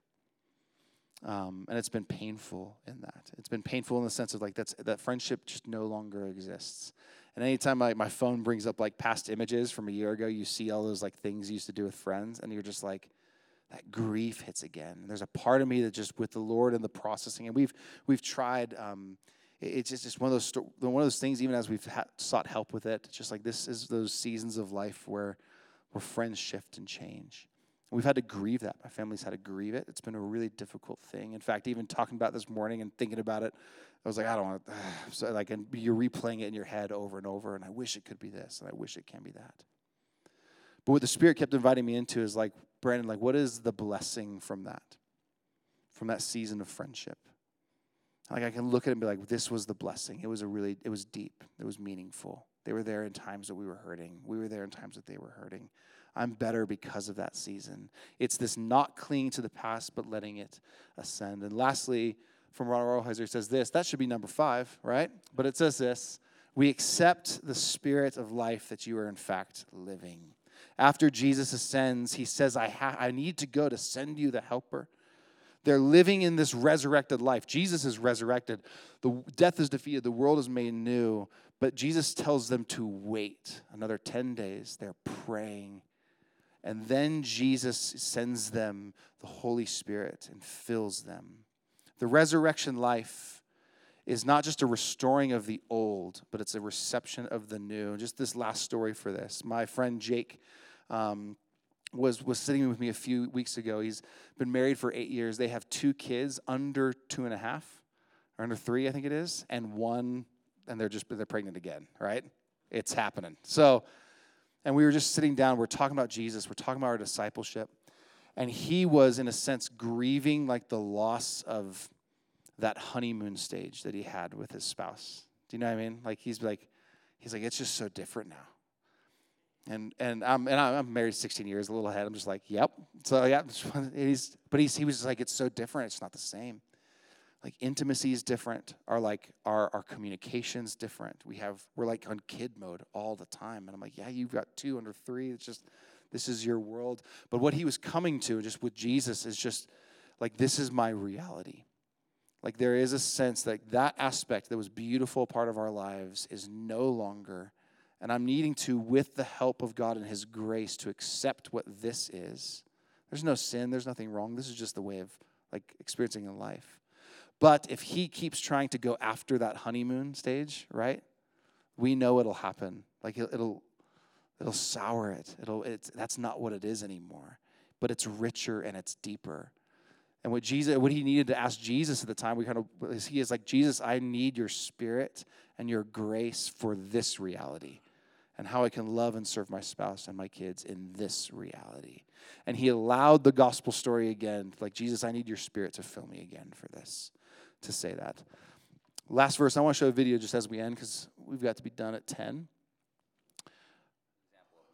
Um, and it's been painful in that. It's been painful in the sense of like that's that friendship just no longer exists. And anytime my, my phone brings up like past images from a year ago, you see all those like things you used to do with friends, and you're just like, that grief hits again. And there's a part of me that just with the Lord and the processing, and we've we've tried. Um, it's just, just one of those one of those things. Even as we've ha- sought help with it, just like this is those seasons of life where where friends shift and change. We've had to grieve that. My family's had to grieve it. It's been a really difficult thing. In fact, even talking about this morning and thinking about it, I was like, I don't want to. So like, and you're replaying it in your head over and over, and I wish it could be this, and I wish it can be that. But what the Spirit kept inviting me into is like, Brandon, like, what is the blessing from that? From that season of friendship? Like, I can look at it and be like, this was the blessing. It was a really, it was deep. It was meaningful. They were there in times that we were hurting. We were there in times that they were hurting. I'm better because of that season. It's this not clinging to the past, but letting it ascend. And lastly, from Ronald Rolheiser says this that should be number five, right? But it says this we accept the spirit of life that you are in fact living. After Jesus ascends, he says, I, ha- I need to go to send you the helper. They're living in this resurrected life. Jesus is resurrected. The death is defeated. The world is made new. But Jesus tells them to wait another 10 days. They're praying. And then Jesus sends them the Holy Spirit and fills them. The resurrection life is not just a restoring of the old, but it's a reception of the new. Just this last story for this. My friend Jake um, was, was sitting with me a few weeks ago. He's been married for eight years. They have two kids under two and a half, or under three, I think it is, and one, and they're just they're pregnant again, right? It's happening. So and we were just sitting down, we're talking about Jesus, we're talking about our discipleship. And he was, in a sense, grieving like the loss of that honeymoon stage that he had with his spouse. Do you know what I mean? Like he's like, he's like, it's just so different now. And and I'm and I'm married 16 years, a little ahead. I'm just like, yep. So yeah, he's but he's he was like, it's so different. It's not the same. Like intimacy is different. Our like our our communications different. We have we're like on kid mode all the time. And i'm like yeah you've got two under three. It's just this is your world. But what he was coming to just with jesus is just like this is my reality. Like there is a sense that that aspect that was beautiful part of our lives is no longer and i'm needing to with the help of god and his grace to accept what this is there's no sin there's nothing wrong this is just the way of like experiencing a life but if he keeps trying to go after that honeymoon stage, right? We know it'll happen. Like it'll it'll, it'll sour it. It'll it's that's not what it is anymore. But it's richer and it's deeper. And what Jesus, what he needed to ask Jesus at the time, we kind of he is like, Jesus, I need your spirit and your grace for this reality and how I can love and serve my spouse and my kids in this reality. And he allowed the gospel story again, like, Jesus, I need your spirit to fill me again for this to say that. Last verse, I want to show a video just as we end because we've got to be done at 10.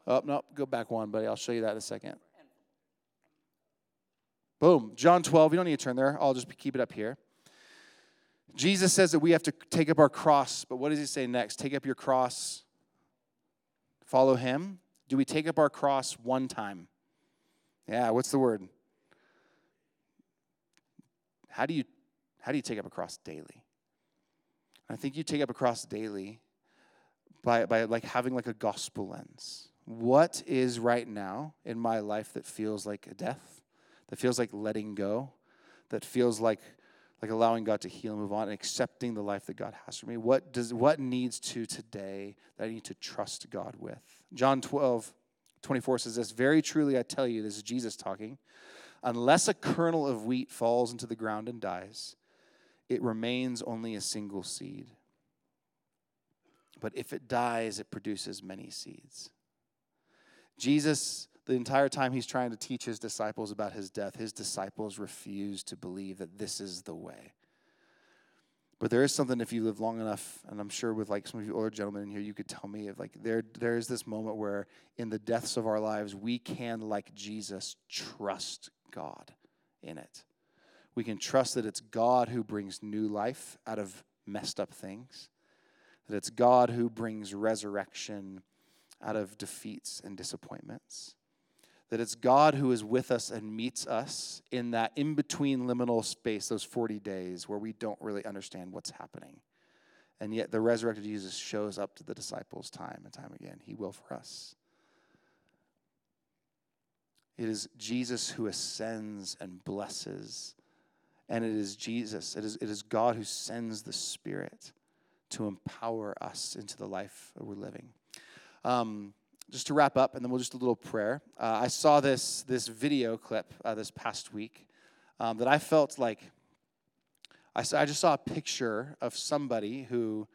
Oh, no, go back one, buddy. I'll show you that in a second. Boom. John 12. You don't need to turn there. I'll just keep it up here. Jesus says that we have to take up our cross, but what does he say next? Take up your cross, follow him. Do we take up our cross one time? Yeah, what's the word? How do you how do you take up a cross daily? I think you take up a cross daily by, by like having like a gospel lens. What is right now in my life that feels like a death, that feels like letting go, that feels like like allowing God to heal and move on and accepting the life that God has for me. What does what needs to today that I need to trust God with? John 12, 24 says this, very truly I tell you, this is Jesus talking, unless a kernel of wheat falls into the ground and dies, it remains only a single seed. But if it dies, it produces many seeds. Jesus the entire time he's trying to teach his disciples about his death, his disciples refuse to believe that this is the way. But there is something if you live long enough, and I'm sure with like some of you older gentlemen in here, you could tell me if like there there is this moment where in the deaths of our lives, we can, like Jesus, trust God in it. We can trust that it's God who brings new life out of messed up things, that it's God who brings resurrection out of defeats and disappointments that it's God who is with us and meets us in that in between liminal space, those 40 days where we don't really understand what's happening. And yet the resurrected Jesus shows up to the disciples time and time again. He will for us. It is Jesus who ascends and blesses. And it is Jesus, it is, it is God who sends the Spirit to empower us into the life we're living. Um, just to wrap up, and then we'll just a little prayer. Uh, I saw this this video clip uh, this past week um, that I felt like I, saw, I just saw a picture of somebody who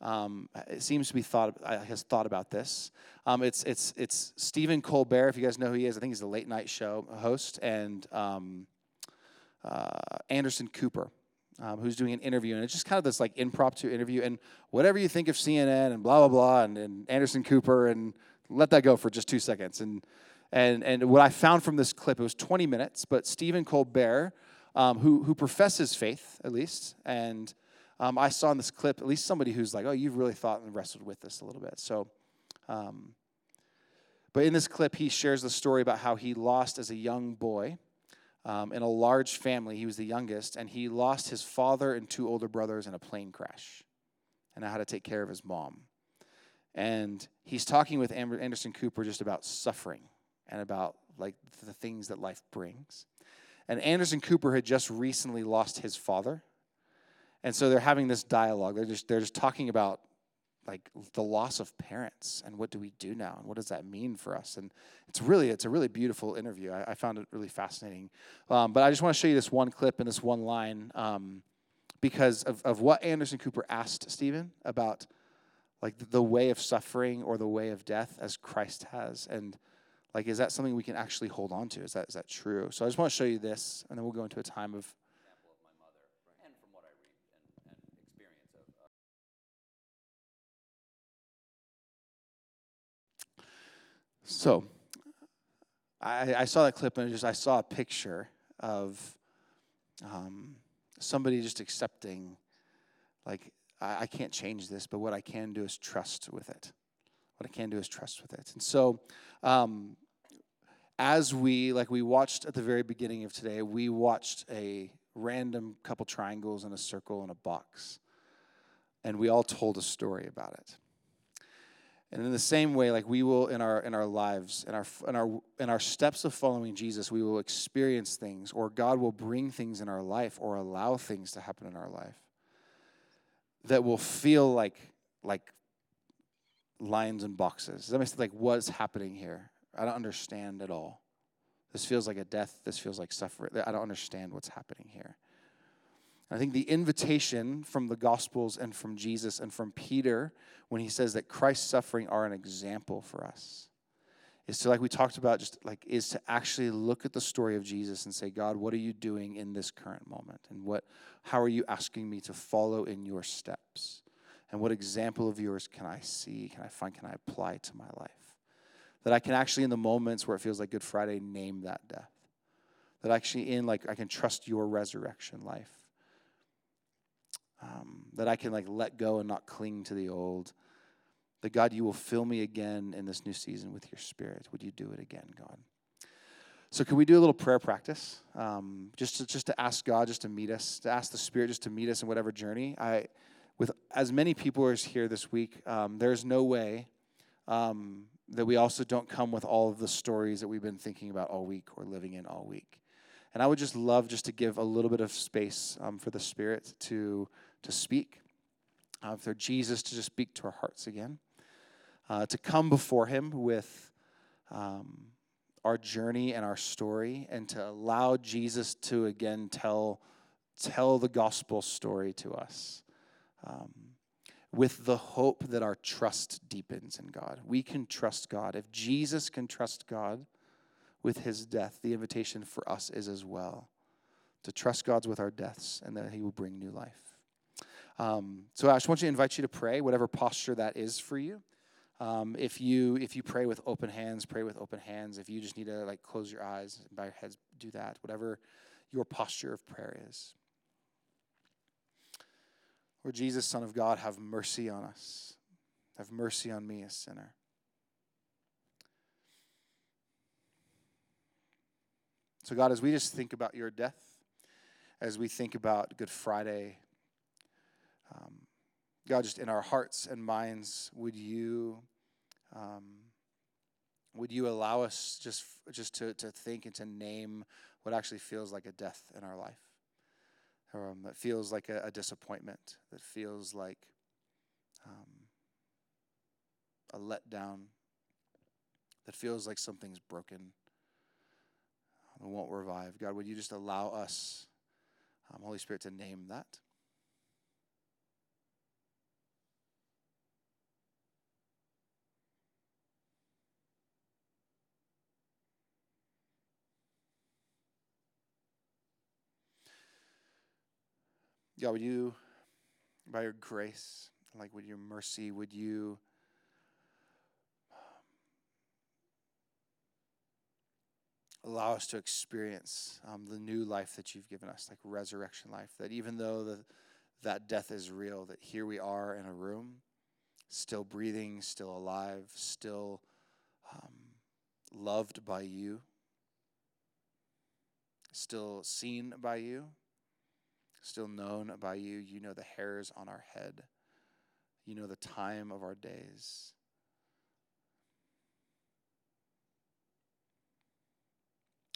um, seems to be thought uh, has thought about this. Um, it's it's it's Stephen Colbert. If you guys know who he is, I think he's a late night show host, and um, uh, Anderson Cooper. Um, who's doing an interview, and it's just kind of this like impromptu interview. And whatever you think of CNN and blah blah blah, and, and Anderson Cooper and let that go for just two seconds. And, and, and what I found from this clip, it was 20 minutes, but Stephen Colbert, um, who, who professes faith, at least, and um, I saw in this clip at least somebody who's like, oh, you've really thought and wrestled with this a little bit. So, um, but in this clip, he shares the story about how he lost as a young boy um, in a large family. He was the youngest, and he lost his father and two older brothers in a plane crash, and how to take care of his mom. And he's talking with Anderson Cooper just about suffering and about like the things that life brings. And Anderson Cooper had just recently lost his father. And so they're having this dialogue. They're just they're just talking about like the loss of parents and what do we do now and what does that mean for us and it's really it's a really beautiful interview i, I found it really fascinating um, but i just want to show you this one clip and this one line um, because of, of what anderson cooper asked stephen about like the way of suffering or the way of death as Christ has. And like, is that something we can actually hold on to? Is that, is that true? So I just want to show you this, and then we'll go into a time of. So, I, I saw that clip and just I saw a picture of um, somebody just accepting, like I, I can't change this, but what I can do is trust with it. What I can do is trust with it. And so, um, as we, like we watched at the very beginning of today, we watched a random couple triangles and a circle and a box. And we all told a story about it. And in the same way, like we will in our in our lives, in our in our in our steps of following Jesus, we will experience things, or God will bring things in our life, or allow things to happen in our life that will feel like like lines and boxes. Does that make sense? Like what's happening here? I don't understand at all. This feels like a death. This feels like suffering. I don't understand what's happening here. I think the invitation from the Gospels and from Jesus and from Peter, when he says that Christ's suffering are an example for us, is to like we talked about just like is to actually look at the story of Jesus and say God what are you doing in this current moment? And what how are you asking me to follow in your steps? And what example of yours can I see can I find can I apply to my life? That I can actually in the moments where it feels like Good Friday name that death. That actually in like I can trust your resurrection life. Um, that I can like let go and not cling to the old that God, you will fill me again in this new season with your spirit. Would you do it again, God? So, can we do a little prayer practice? Um, just, to, just to ask God just to meet us, to ask the Spirit just to meet us in whatever journey. I, with as many people as here this week, um, there's no way um, that we also don't come with all of the stories that we've been thinking about all week or living in all week. And I would just love just to give a little bit of space um, for the Spirit to to speak, uh, for Jesus to just speak to our hearts again, uh, to come before Him with um, our journey and our story, and to allow Jesus to again tell tell the gospel story to us. Um, with the hope that our trust deepens in God. We can trust God. If Jesus can trust God with his death, the invitation for us is as well to trust God's with our deaths and that he will bring new life. Um, so I just want to invite you to pray, whatever posture that is for you. Um, if you if you pray with open hands, pray with open hands. If you just need to like close your eyes and bow your heads, do that. Whatever your posture of prayer is. Lord Jesus, Son of God, have mercy on us. Have mercy on me, a sinner. So, God, as we just think about your death, as we think about Good Friday, um, God, just in our hearts and minds, would you um, would you allow us just just to, to think and to name what actually feels like a death in our life? Um, that feels like a, a, disappointment, that feels like um, a letdown, that feels like something's broken and won't revive. God, would you just allow us, um, Holy Spirit, to name that? God, would you, by your grace, like with your mercy, would you allow us to experience um, the new life that you've given us, like resurrection life, that even though the, that death is real, that here we are in a room, still breathing, still alive, still um, loved by you, still seen by you still known by you. You know the hairs on our head, you know the time of our days.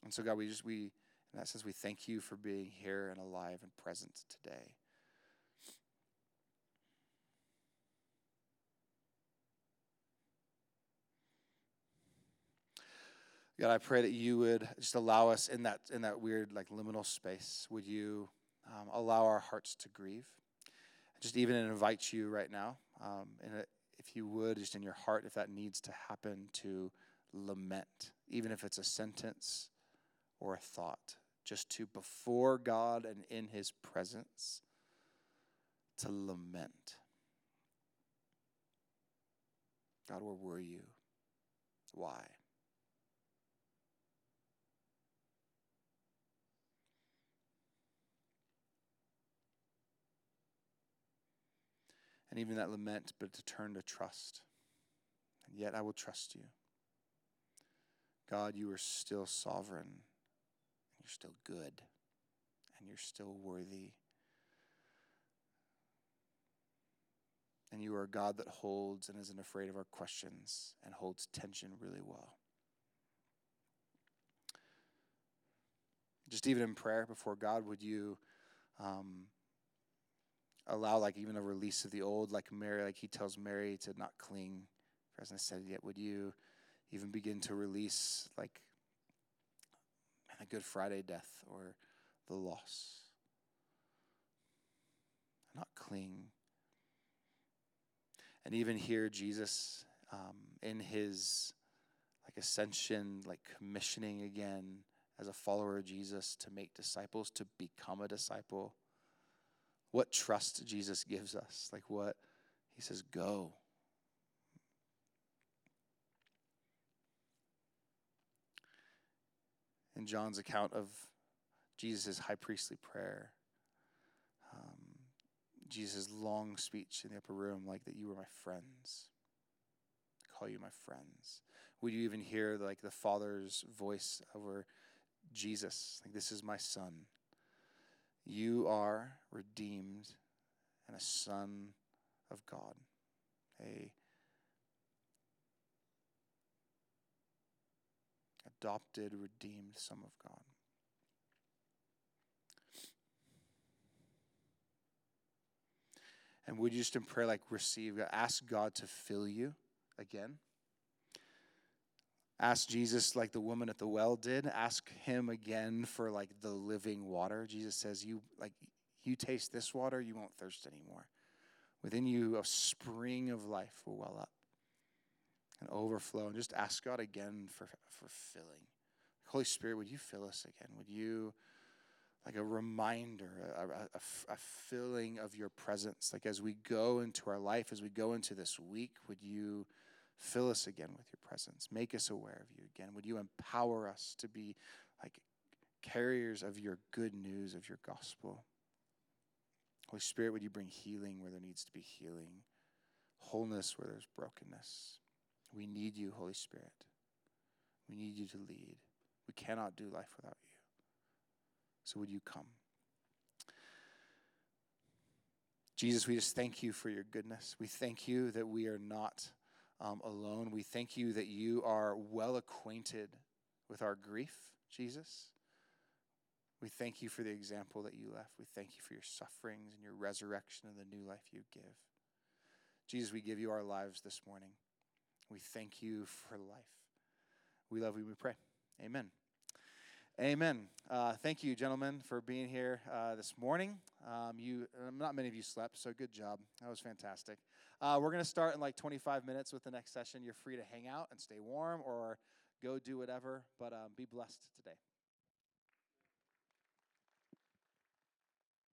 And so, God, we just, we, in that sense, we thank you for being here and alive and present today. God, I pray that you would just allow us in that in that weird like liminal space. Would you um, allow our hearts to grieve. Just even invite you right now, um, and if you would, just in your heart, if that needs to happen, to lament, even if it's a sentence or a thought, just to before God and in His presence, to lament. God, where were you? Why? And even that lament, but to turn to trust. And yet I will trust you. God, you are still sovereign. and You're still good. And you're still worthy. And you are a God that holds and isn't afraid of our questions and holds tension really well. Just even in prayer before God, would you um, allow like even a release of the old, like Mary, like he tells Mary to not cling. As I said, yet would you even begin to release like a Good Friday death or the loss? Not cling. And even here, Jesus, um, in his like ascension, like commissioning again as a follower of Jesus to make disciples, to become a disciple what trust Jesus gives us. Like what he says, go. In John's account of Jesus' high priestly prayer, um, Jesus' long speech in the upper room, like that you were my friends. I call you my friends. Would you even hear like the Father's voice over Jesus? Like, this is my son. You are redeemed and a son of God, a adopted, redeemed Son of God. And would you just in prayer, like receive, ask God to fill you again? Ask Jesus, like the woman at the well did, ask him again for like the living water. Jesus says, You like you taste this water, you won't thirst anymore. Within you, a spring of life will well up and overflow. And just ask God again for, for filling. Holy Spirit, would you fill us again? Would you, like a reminder, a, a, a, filling of your presence? Like as we go into our life, as we go into this week, would you fill us again with your presence? Make us aware of you again. Would you empower us to be like carriers of your good news, of your gospel? Holy Spirit, would you bring healing where there needs to be healing, wholeness where there's brokenness? We need you, Holy Spirit. We need you to lead. We cannot do life without you. So would you come? Jesus, we just thank you for your goodness. We thank you that we are not um, alone. We thank you that you are well acquainted with our grief, Jesus. We thank you for the example that you left. We thank you for your sufferings and your resurrection and the new life you give. Jesus, we give you our lives this morning. We thank you for life. We love you. We pray. Amen. Amen. Uh, thank you, gentlemen, for being here uh, this morning. Um, you, uh, not many of you slept, so good job. That was fantastic. Uh, we're going to start in like 25 minutes with the next session. You're free to hang out and stay warm, or go do whatever. But um, be blessed today.